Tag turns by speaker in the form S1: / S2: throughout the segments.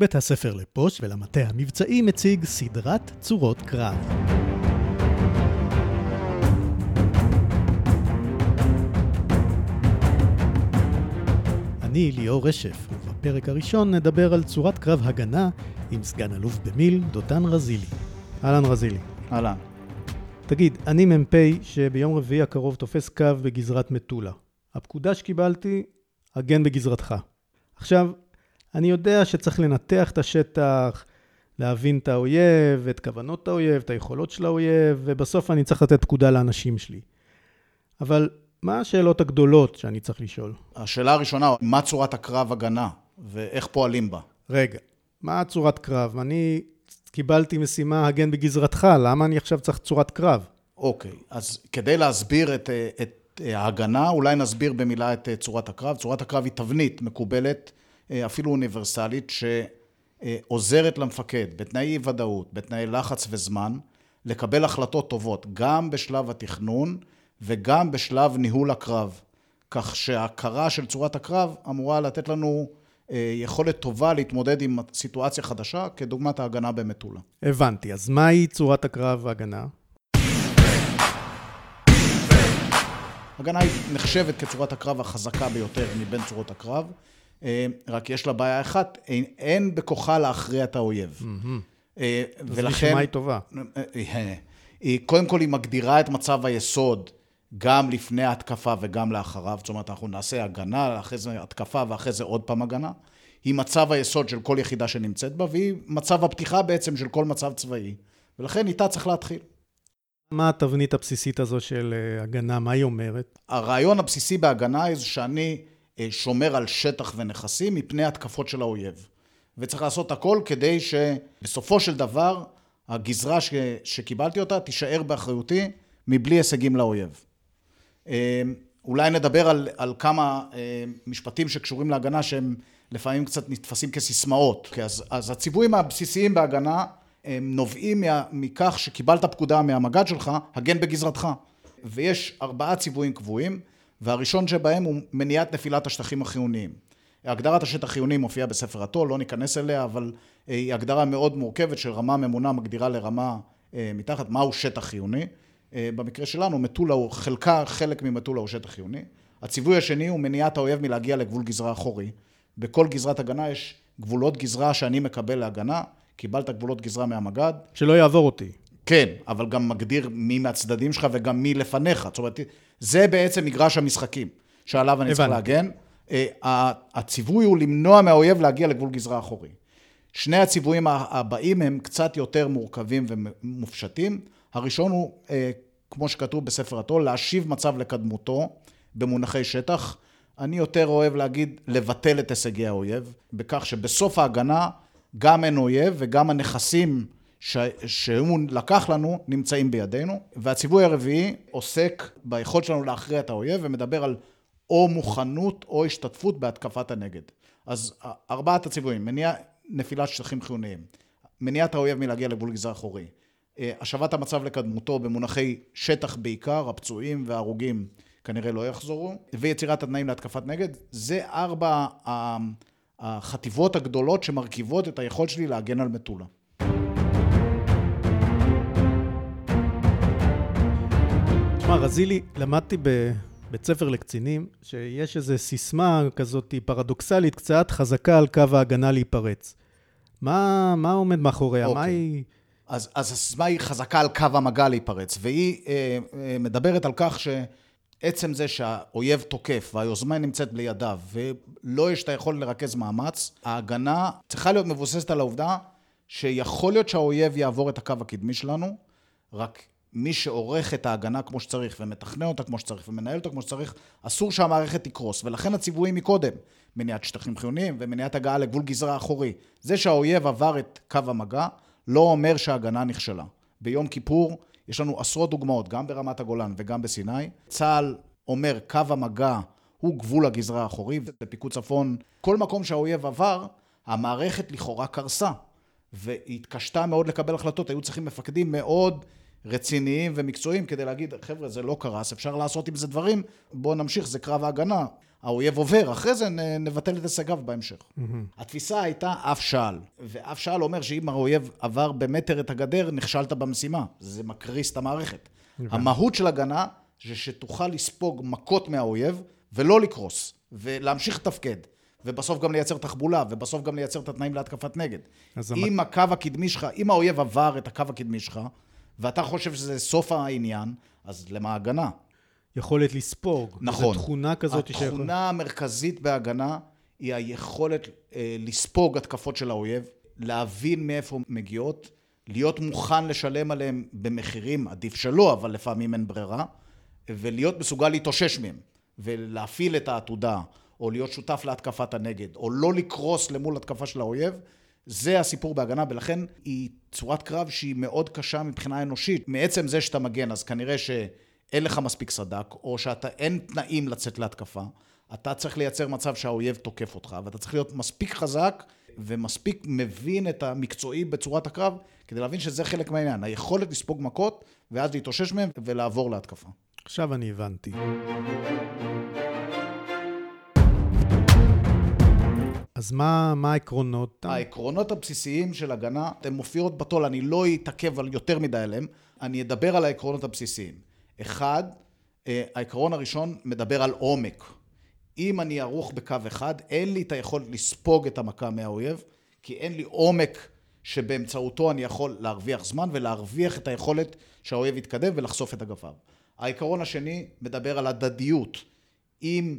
S1: בית הספר לפוש ולמטה המבצעי מציג סדרת צורות קרב. אני ליאור רשף, ובפרק הראשון נדבר על צורת קרב הגנה עם סגן אלוף במיל, דותן רזילי. אהלן רזילי.
S2: אהלן.
S1: תגיד, אני מ"פ שביום רביעי הקרוב תופס קו בגזרת מטולה. הפקודה שקיבלתי, הגן בגזרתך. עכשיו, אני יודע שצריך לנתח את השטח, להבין את האויב, את כוונות האויב, את היכולות של האויב, ובסוף אני צריך לתת פקודה לאנשים שלי. אבל מה השאלות הגדולות שאני צריך לשאול?
S2: השאלה הראשונה, מה צורת הקרב הגנה ואיך פועלים בה?
S1: רגע, מה צורת קרב? אני קיבלתי משימה הגן בגזרתך, למה אני עכשיו צריך צורת קרב?
S2: אוקיי, אז כדי להסביר את, את ההגנה, אולי נסביר במילה את צורת הקרב. צורת הקרב היא תבנית מקובלת, אפילו אוניברסלית, שעוזרת למפקד בתנאי ודאות, בתנאי לחץ וזמן, לקבל החלטות טובות, גם בשלב התכנון וגם בשלב ניהול הקרב. כך שההכרה של צורת הקרב אמורה לתת לנו יכולת טובה להתמודד עם סיטואציה חדשה, כדוגמת ההגנה במטולה.
S1: הבנתי, אז מהי צורת הקרב והגנה?
S2: הגנה נחשבת כצורת הקרב החזקה ביותר מבין צורות הקרב, רק יש לה בעיה אחת, אין, אין בכוחה להכריע את האויב.
S1: Mm-hmm. ולכן... אז נשמע היא טובה.
S2: היא, קודם כל היא מגדירה את מצב היסוד גם לפני ההתקפה וגם לאחריו, זאת אומרת, אנחנו נעשה הגנה, אחרי זה התקפה ואחרי זה עוד פעם הגנה. היא מצב היסוד של כל יחידה שנמצאת בה, והיא מצב הפתיחה בעצם של כל מצב צבאי, ולכן איתה צריך להתחיל.
S1: מה התבנית הבסיסית הזו של הגנה, מה היא אומרת?
S2: הרעיון הבסיסי בהגנה זה שאני שומר על שטח ונכסים מפני התקפות של האויב. וצריך לעשות הכל כדי שבסופו של דבר הגזרה ש... שקיבלתי אותה תישאר באחריותי מבלי הישגים לאויב. אולי נדבר על, על כמה משפטים שקשורים להגנה שהם לפעמים קצת נתפסים כסיסמאות. אז, אז הציוויים הבסיסיים בהגנה הם נובעים מכך שקיבלת פקודה מהמג"ד שלך, הגן בגזרתך. ויש ארבעה ציוויים קבועים, והראשון שבהם הוא מניעת נפילת השטחים החיוניים. הגדרת השטח חיוני מופיעה בספר התו"ל, לא ניכנס אליה, אבל היא הגדרה מאוד מורכבת של רמה ממונה מגדירה לרמה מתחת, מהו שטח חיוני. במקרה שלנו, מטולה הוא, חלקה, חלק ממטולה הוא שטח חיוני. הציווי השני הוא מניעת האויב מלהגיע לגבול גזרה אחורי. בכל גזרת הגנה יש גבולות גזרה שאני מקבל להגנה, קיבלת גבולות גזרה מהמג"ד.
S1: שלא יעבור אותי.
S2: כן, אבל גם מגדיר מי מהצדדים שלך וגם מי לפניך. זאת אומרת, זה בעצם מגרש המשחקים שעליו אני צריך להגן. הציווי הוא למנוע מהאויב להגיע לגבול גזרה אחורי. שני הציוויים הבאים הם קצת יותר מורכבים ומופשטים. הראשון הוא, כמו שכתוב בספר התו"ל, להשיב מצב לקדמותו במונחי שטח. אני יותר אוהב להגיד לבטל את הישגי האויב, בכך שבסוף ההגנה גם אין אויב וגם הנכסים שהוא לקח לנו נמצאים בידינו. והציווי הרביעי עוסק ביכולת שלנו להכריע את האויב ומדבר על או מוכנות או השתתפות בהתקפת הנגד. אז ארבעת הציוויים, מניע נפילת שטחים חיוניים, מניעת האויב מלהגיע לגבול גזרה אחורי, השבת המצב לקדמותו במונחי שטח בעיקר, הפצועים וההרוגים כנראה לא יחזרו, ויצירת התנאים להתקפת נגד, זה ארבע החטיבות הגדולות שמרכיבות את היכולת שלי להגן על מטולה.
S1: תשמע, רזילי, למדתי בבית ספר לקצינים, שיש איזו סיסמה כזאת פרדוקסלית קצת, חזקה על קו ההגנה להיפרץ. מה, מה עומד מאחוריה? Okay. מה היא...
S2: אז, אז הסיסמה היא חזקה על קו המגע להיפרץ, והיא אה, אה, מדברת על כך שעצם זה שהאויב תוקף והיוזמה נמצאת לידיו ולא יש את היכולת לרכז מאמץ, ההגנה צריכה להיות מבוססת על העובדה שיכול להיות שהאויב יעבור את הקו הקדמי שלנו, רק מי שעורך את ההגנה כמו שצריך ומתכנן אותה כמו שצריך ומנהל אותה כמו שצריך, אסור שהמערכת תקרוס. ולכן הציוויים מקודם, מניעת שטחים חיוניים ומניעת הגעה לגבול גזרה אחורי. זה שהאויב עבר את קו המגע, לא אומר שההגנה נכשלה. ביום כיפור יש לנו עשרות דוגמאות, גם ברמת הגולן וגם בסיני. צה"ל אומר, קו המגע הוא גבול הגזרה האחורי, בפיקוד צפון, כל מקום שהאויב עבר, המערכת לכאורה קרסה, והתקשתה מאוד לקבל החלטות. היו צריכים מפקדים מאוד רציניים ומקצועיים כדי להגיד, חבר'ה, זה לא קרס, אפשר לעשות עם זה דברים, בואו נמשיך, זה קרב ההגנה. האויב עובר, אחרי זה נבטל את הישגיו בהמשך. Mm-hmm. התפיסה הייתה אף שעל, ואף שעל אומר שאם האויב עבר במטר את הגדר, נכשלת במשימה. זה מקריס את המערכת. Mm-hmm. המהות של הגנה זה שתוכל לספוג מכות מהאויב ולא לקרוס, ולהמשיך לתפקד. ובסוף גם לייצר תחבולה, ובסוף גם לייצר את התנאים להתקפת נגד. אם המ... הקו הקדמי שלך, אם האויב עבר את הקו הקדמי שלך, ואתה חושב שזה סוף העניין, אז למה הגנה?
S1: יכולת לספוג.
S2: נכון.
S1: זו תכונה כזאת
S2: התכונה שיכול... המרכזית בהגנה היא היכולת אה, לספוג התקפות של האויב, להבין מאיפה מגיעות, להיות מוכן לשלם עליהם במחירים, עדיף שלא, אבל לפעמים אין ברירה, ולהיות מסוגל להתאושש מהם, ולהפעיל את העתודה, או להיות שותף להתקפת הנגד, או לא לקרוס למול התקפה של האויב, זה הסיפור בהגנה, ולכן היא צורת קרב שהיא מאוד קשה מבחינה אנושית. מעצם זה שאתה מגן, אז כנראה שאין לך מספיק סד"כ, או שאתה אין תנאים לצאת להתקפה. אתה צריך לייצר מצב שהאויב תוקף אותך, ואתה צריך להיות מספיק חזק ומספיק מבין את המקצועי בצורת הקרב, כדי להבין שזה חלק מהעניין. היכולת לספוג מכות, ואז להתאושש מהם ולעבור להתקפה.
S1: עכשיו אני הבנתי. אז מה, מה העקרונות?
S2: העקרונות הבסיסיים של הגנה, הן מופיעות בתו"ל, אני לא אתעכב על יותר מדי עליהם, אני אדבר על העקרונות הבסיסיים. אחד, אה, העקרון הראשון מדבר על עומק. אם אני ארוך בקו אחד, אין לי את היכולת לספוג את המכה מהאויב, כי אין לי עומק שבאמצעותו אני יכול להרוויח זמן ולהרוויח את היכולת שהאויב יתקדם ולחשוף את אגפיו. העיקרון השני מדבר על הדדיות. אם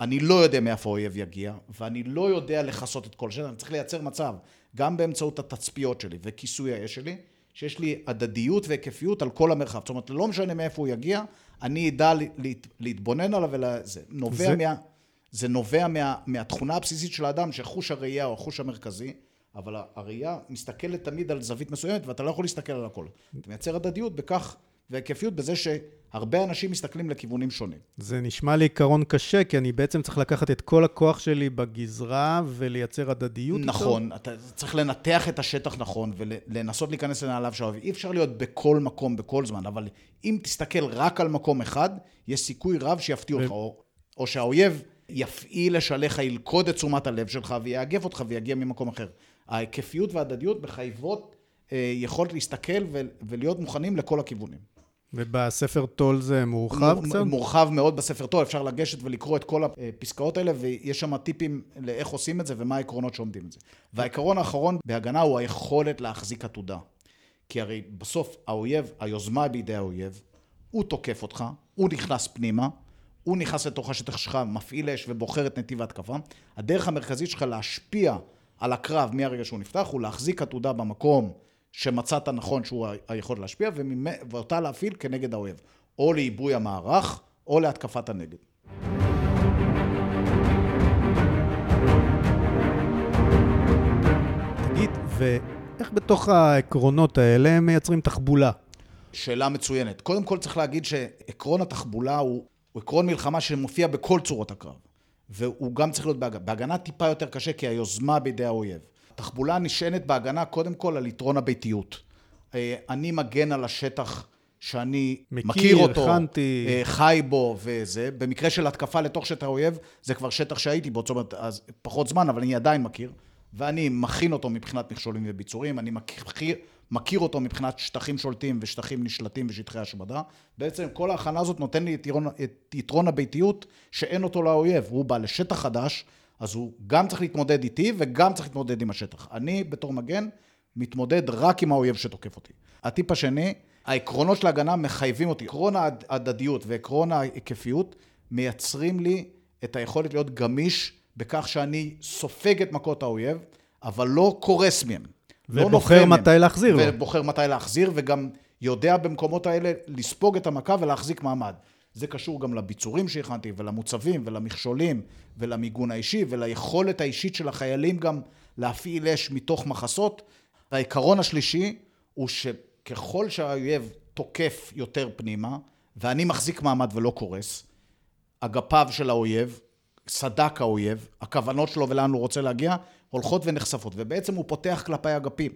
S2: אני לא יודע מאיפה האויב יגיע, ואני לא יודע לכסות את כל השטח, אני צריך לייצר מצב, גם באמצעות התצפיות שלי וכיסוי האש שלי, שיש לי הדדיות והיקפיות על כל המרחב. זאת אומרת, לא משנה מאיפה הוא יגיע, אני אדע להת, להתבונן עליו וזה נובע זה... מה... זה נובע מה, מהתכונה הבסיסית של האדם, שחוש הראייה הוא החוש המרכזי, אבל הראייה מסתכלת תמיד על זווית מסוימת, ואתה לא יכול להסתכל על הכל. אתה מייצר הדדיות בכך והיקפיות בזה שהרבה אנשים מסתכלים לכיוונים שונים.
S1: זה נשמע לי עיקרון קשה, כי אני בעצם צריך לקחת את כל הכוח שלי בגזרה ולייצר הדדיות.
S2: נכון, איתו. אתה צריך לנתח את השטח נכון ולנסות להיכנס לנעליו של האויב. אי אפשר להיות בכל מקום, בכל זמן, אבל אם תסתכל רק על מקום אחד, יש סיכוי רב שיפתיע ו... אותך, או, או שהאויב יפעיל לשליך, ילכוד את תשומת הלב שלך ויאגף אותך ויגיע ממקום אחר. ההיקפיות וההדדיות מחייבות אה, יכולת להסתכל ולהיות מוכנים לכל הכיוונים.
S1: ובספר טול זה מורחב קצת?
S2: מורחב מאוד בספר טול, אפשר לגשת ולקרוא את כל הפסקאות האלה, ויש שם טיפים לאיך עושים את זה ומה העקרונות שעומדים את זה. והעיקרון האחרון בהגנה הוא היכולת להחזיק עתודה. כי הרי בסוף האויב, היוזמה בידי האויב, הוא תוקף אותך, הוא נכנס פנימה, הוא נכנס לתוך השטח שלך, מפעיל אש ובוחר את נתיב ההתקפה. הדרך המרכזית שלך להשפיע על הקרב מהרגע שהוא נפתח, הוא להחזיק עתודה במקום שמצאת נכון שהוא היכול להשפיע, ואותה להפעיל כנגד האויב. או לעיבוי המערך, או להתקפת הנגד.
S1: תגיד, ואיך בתוך העקרונות האלה הם מייצרים תחבולה?
S2: שאלה מצוינת. קודם כל צריך להגיד שעקרון התחבולה הוא, הוא עקרון מלחמה שמופיע בכל צורות הקרב. והוא גם צריך להיות בהגנה. בהגנה טיפה יותר קשה כי היוזמה בידי האויב. תחבולה נשענת בהגנה קודם כל על יתרון הביתיות. אה, אני מגן על השטח שאני מכיר, מכיר אותו,
S1: חנתי.
S2: אה, חי בו וזה. במקרה של התקפה לתוך שטח האויב, זה כבר שטח שהייתי בו, זאת אומרת, אז פחות זמן, אבל אני עדיין מכיר. ואני מכין אותו מבחינת מכשולים וביצורים, אני מכיר, מכיר אותו מבחינת שטחים שולטים ושטחים נשלטים ושטחי השמדה. בעצם כל ההכנה הזאת נותן לי את יתרון, את יתרון הביתיות שאין אותו לאויב. הוא בא לשטח חדש, אז הוא גם צריך להתמודד איתי וגם צריך להתמודד עם השטח. אני בתור מגן מתמודד רק עם האויב שתוקף אותי. הטיפ השני, העקרונות של ההגנה מחייבים אותי. עקרון ההדדיות ועקרון ההיקפיות מייצרים לי את היכולת להיות גמיש בכך שאני סופג את מכות האויב, אבל לא קורס מהם.
S1: לא ובוחר לא מתי מהם, להחזיר.
S2: ובוחר מתי להחזיר, וגם יודע במקומות האלה לספוג את המכה ולהחזיק מעמד. זה קשור גם לביצורים שהכנתי, ולמוצבים, ולמכשולים, ולמיגון האישי, וליכולת האישית של החיילים גם להפעיל אש מתוך מחסות. והעיקרון השלישי הוא שככל שהאויב תוקף יותר פנימה, ואני מחזיק מעמד ולא קורס, אגפיו של האויב, סדק האויב, הכוונות שלו ולאן הוא רוצה להגיע, הולכות ונחשפות, ובעצם הוא פותח כלפי אגפים.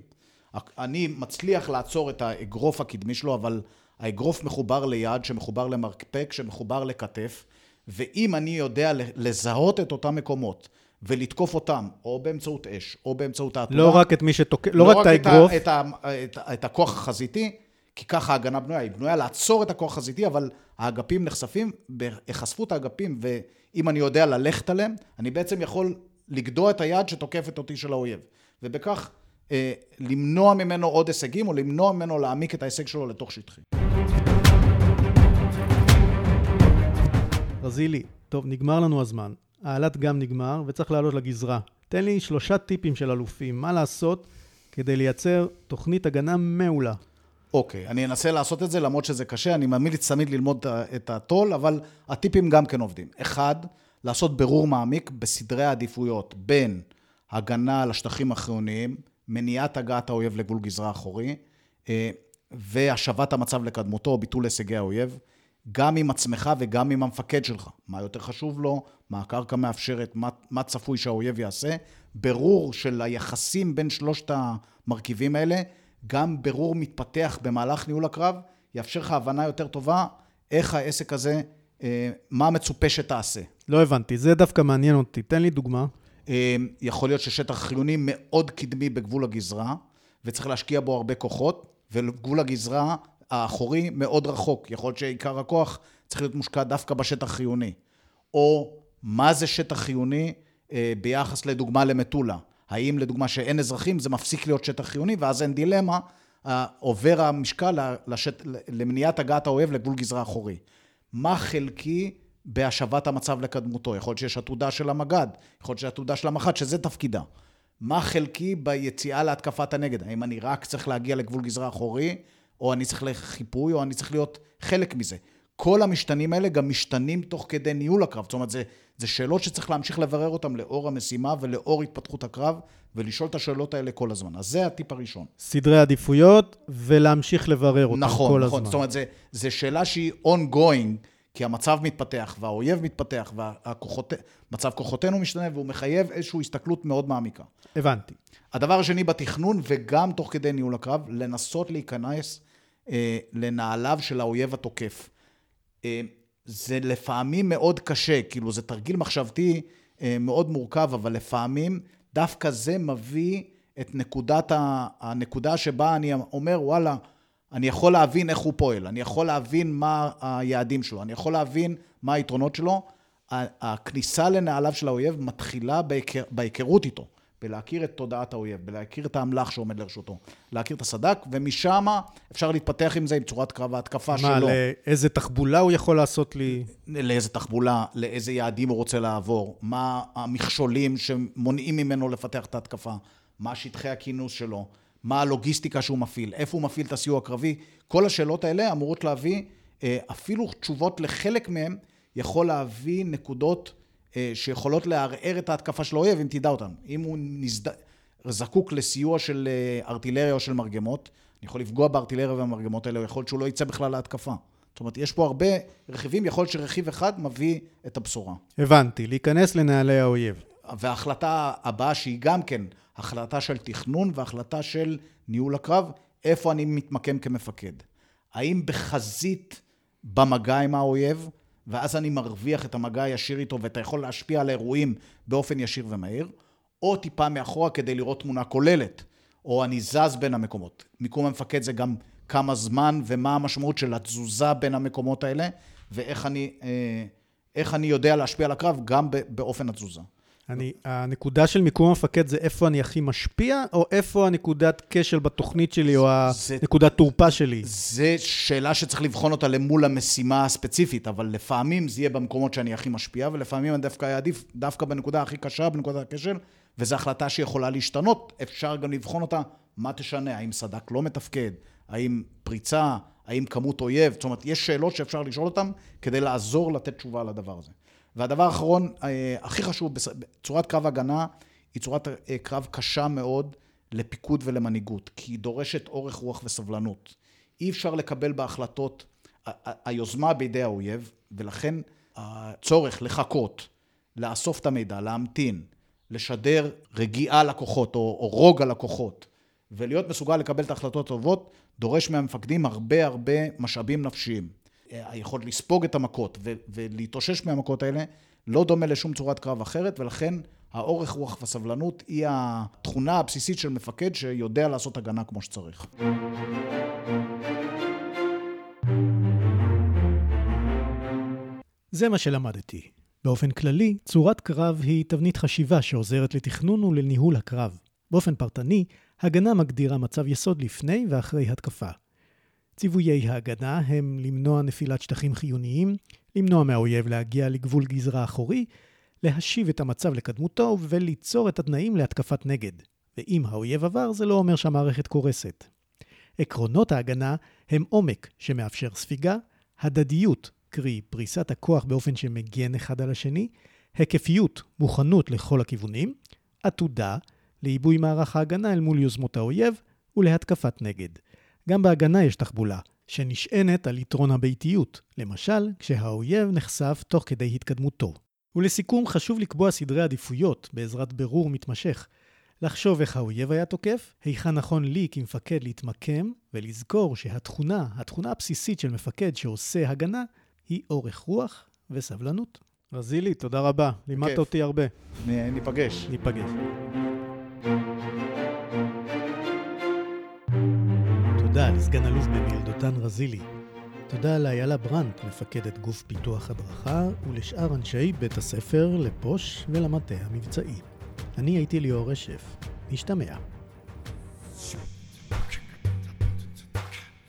S2: אני מצליח לעצור את האגרוף הקדמי שלו, אבל האגרוף מחובר ליד, שמחובר למרפק, שמחובר לכתף, ואם אני יודע לזהות את אותם מקומות ולתקוף אותם, או באמצעות אש, או באמצעות
S1: העתודה. לא רק את מי שתוקף, לא, לא רק את
S2: האגרוף. את, ה, את, את, את הכוח החזיתי, כי ככה ההגנה בנויה, היא בנויה לעצור את הכוח החזיתי, אבל האגפים נחשפים, בהיחשפות האגפים, ואם אני יודע ללכת עליהם, אני בעצם יכול לגדוע את היד שתוקפת אותי של האויב. ובכך למנוע ממנו עוד הישגים, או למנוע ממנו להעמיק את ההישג שלו לתוך שטחי.
S1: רזילי, טוב, נגמר לנו הזמן. העלת גם נגמר, וצריך לעלות לגזרה. תן לי שלושה טיפים של אלופים, מה לעשות כדי לייצר תוכנית הגנה מעולה.
S2: אוקיי, אני אנסה לעשות את זה, למרות שזה קשה, אני ממליץ תמיד ללמוד את הטול, אבל הטיפים גם כן עובדים. אחד, לעשות בירור מעמיק בסדרי העדיפויות בין הגנה על השטחים החיוניים, מניעת הגעת האויב לגבול גזרה אחורי, אה, והשבת המצב לקדמותו, ביטול הישגי האויב. גם עם עצמך וגם עם המפקד שלך. מה יותר חשוב לו, מה הקרקע מאפשרת, מה, מה צפוי שהאויב יעשה. ברור של היחסים בין שלושת המרכיבים האלה, גם ברור מתפתח במהלך ניהול הקרב, יאפשר לך הבנה יותר טובה איך העסק הזה, אה, מה מצופה שתעשה.
S1: לא הבנתי, זה דווקא מעניין אותי. תן לי דוגמה.
S2: אה, יכול להיות ששטח חיוני מאוד קדמי בגבול הגזרה, וצריך להשקיע בו הרבה כוחות, וגבול הגזרה האחורי מאוד רחוק. יכול להיות שעיקר הכוח צריך להיות מושקע דווקא בשטח חיוני. או מה זה שטח חיוני אה, ביחס לדוגמה למטולה. האם לדוגמה שאין אזרחים זה מפסיק להיות שטח חיוני ואז אין דילמה, אה, עובר המשקל לשט... למניעת הגעת האויב לגבול גזרה אחורי. מה חלקי בהשבת המצב לקדמותו? יכול להיות שיש עתודה של המג"ד, יכול להיות שיש עתודה של המח"ט, שזה תפקידה. מה חלקי ביציאה להתקפת הנגד? האם אני רק צריך להגיע לגבול גזרה אחורי, או אני צריך לחיפוי, או אני צריך להיות חלק מזה. כל המשתנים האלה גם משתנים תוך כדי ניהול הקרב. זאת אומרת, זה, זה שאלות שצריך להמשיך לברר אותן לאור המשימה ולאור התפתחות הקרב, ולשאול את השאלות האלה כל הזמן. אז זה הטיפ הראשון.
S1: סדרי עדיפויות, ולהמשיך לברר אותן
S2: נכון,
S1: כל
S2: נכון.
S1: הזמן. נכון, נכון.
S2: זאת אומרת, זו שאלה שהיא ongoing, כי המצב מתפתח, והאויב מתפתח, ומצב כוחותינו משתנה, והוא מחייב איזושהי הסתכלות מאוד מעמיקה.
S1: הבנתי.
S2: הדבר השני בתכנון, וגם תוך כדי ניהול הקרב, לנסות להיכנס אה, לנעליו של האויב התוקף. אה, זה לפעמים מאוד קשה, כאילו זה תרגיל מחשבתי אה, מאוד מורכב, אבל לפעמים דווקא זה מביא את נקודת ה... הנקודה שבה אני אומר, וואלה, אני יכול להבין איך הוא פועל, אני יכול להבין מה היעדים שלו, אני יכול להבין מה היתרונות שלו. הכניסה לנעליו של האויב מתחילה בהיכר, בהיכרות איתו. בלהכיר את תודעת האויב, בלהכיר את האמל"ח שעומד לרשותו, להכיר את הסד"כ, ומשם אפשר להתפתח עם זה, עם צורת קרב ההתקפה שלו.
S1: מה, לאיזה תחבולה הוא יכול לעשות לי?
S2: לאיזה תחבולה, לאיזה יעדים הוא רוצה לעבור, מה המכשולים שמונעים ממנו לפתח את ההתקפה, מה שטחי הכינוס שלו, מה הלוגיסטיקה שהוא מפעיל, איפה הוא מפעיל את הסיוע הקרבי. כל השאלות האלה אמורות להביא, אה, אפילו תשובות לחלק מהם, יכול להביא נקודות אה, שיכולות לערער את ההתקפה של האויב אם תדע אותן. אם הוא נזד... זקוק לסיוע של אה, ארטילריה או של מרגמות, אני יכול לפגוע בארטילריה והמרגמות האלה, או יכול להיות שהוא לא יצא בכלל להתקפה. זאת אומרת, יש פה הרבה רכיבים, יכול להיות שרכיב אחד מביא את הבשורה.
S1: הבנתי, להיכנס לנעלי האויב.
S2: וההחלטה הבאה, שהיא גם כן החלטה של תכנון והחלטה של ניהול הקרב, איפה אני מתמקם כמפקד. האם בחזית במגע עם האויב, ואז אני מרוויח את המגע הישיר איתו ואתה יכול להשפיע על האירועים באופן ישיר ומהיר, או טיפה מאחורה כדי לראות תמונה כוללת, או אני זז בין המקומות. מיקום המפקד זה גם כמה זמן ומה המשמעות של התזוזה בין המקומות האלה, ואיך אני, אה, אני יודע להשפיע על הקרב גם באופן התזוזה.
S1: אני, הנקודה של מיקום המפקד זה איפה אני הכי משפיע, או איפה הנקודת כשל בתוכנית שלי, או הנקודת תורפה שלי?
S2: זה שאלה שצריך לבחון אותה למול המשימה הספציפית, אבל לפעמים זה יהיה במקומות שאני הכי משפיע, ולפעמים אני דווקא אעדיף דווקא בנקודה הכי קשה, בנקודת הכשל, וזו החלטה שיכולה להשתנות. אפשר גם לבחון אותה, מה תשנה, האם סדק לא מתפקד, האם פריצה, האם כמות אויב, זאת אומרת, יש שאלות שאפשר לשאול אותן כדי לעזור לתת תשובה לדבר הזה. והדבר האחרון, אה, הכי חשוב, צורת קרב הגנה היא צורת אה, קרב קשה מאוד לפיקוד ולמנהיגות, כי היא דורשת אורך רוח וסבלנות. אי אפשר לקבל בהחלטות, היוזמה בידי האויב, ולכן הצורך לחכות, לאסוף את המידע, להמתין, לשדר רגיעה לכוחות או, או רוגע לכוחות, ולהיות מסוגל לקבל את ההחלטות הטובות, דורש מהמפקדים הרבה הרבה משאבים נפשיים. היכולת לספוג את המכות ולהתאושש מהמכות האלה, לא דומה לשום צורת קרב אחרת, ולכן האורך רוח והסבלנות היא התכונה הבסיסית של מפקד שיודע לעשות הגנה כמו שצריך.
S1: זה מה שלמדתי. באופן כללי, צורת קרב היא תבנית חשיבה שעוזרת לתכנון ולניהול הקרב. באופן פרטני, הגנה מגדירה מצב יסוד לפני ואחרי התקפה. ציוויי ההגנה הם למנוע נפילת שטחים חיוניים, למנוע מהאויב להגיע לגבול גזרה אחורי, להשיב את המצב לקדמותו וליצור את התנאים להתקפת נגד. ואם האויב עבר, זה לא אומר שהמערכת קורסת. עקרונות ההגנה הם עומק שמאפשר ספיגה, הדדיות, קרי פריסת הכוח באופן שמגן אחד על השני, היקפיות, מוכנות לכל הכיוונים, עתודה, לעיבוי מערך ההגנה אל מול יוזמות האויב ולהתקפת נגד. גם בהגנה יש תחבולה, שנשענת על יתרון הביתיות, למשל, כשהאויב נחשף תוך כדי התקדמותו. ולסיכום, חשוב לקבוע סדרי עדיפויות בעזרת בירור מתמשך. לחשוב איך האויב היה תוקף, היכן נכון לי כמפקד להתמקם, ולזכור שהתכונה, התכונה הבסיסית של מפקד שעושה הגנה, היא אורך רוח וסבלנות. רזילי, תודה רבה. לימדת אותי הרבה.
S2: ניפגש.
S1: ניפגש. תודה לסגן אלוף במיל' דותן רזילי. תודה לאיילה ברנט, מפקדת גוף פיתוח הדרכה, ולשאר אנשי בית הספר, לפוש ולמטה המבצעי. אני הייתי ליאור רשף. נשתמע.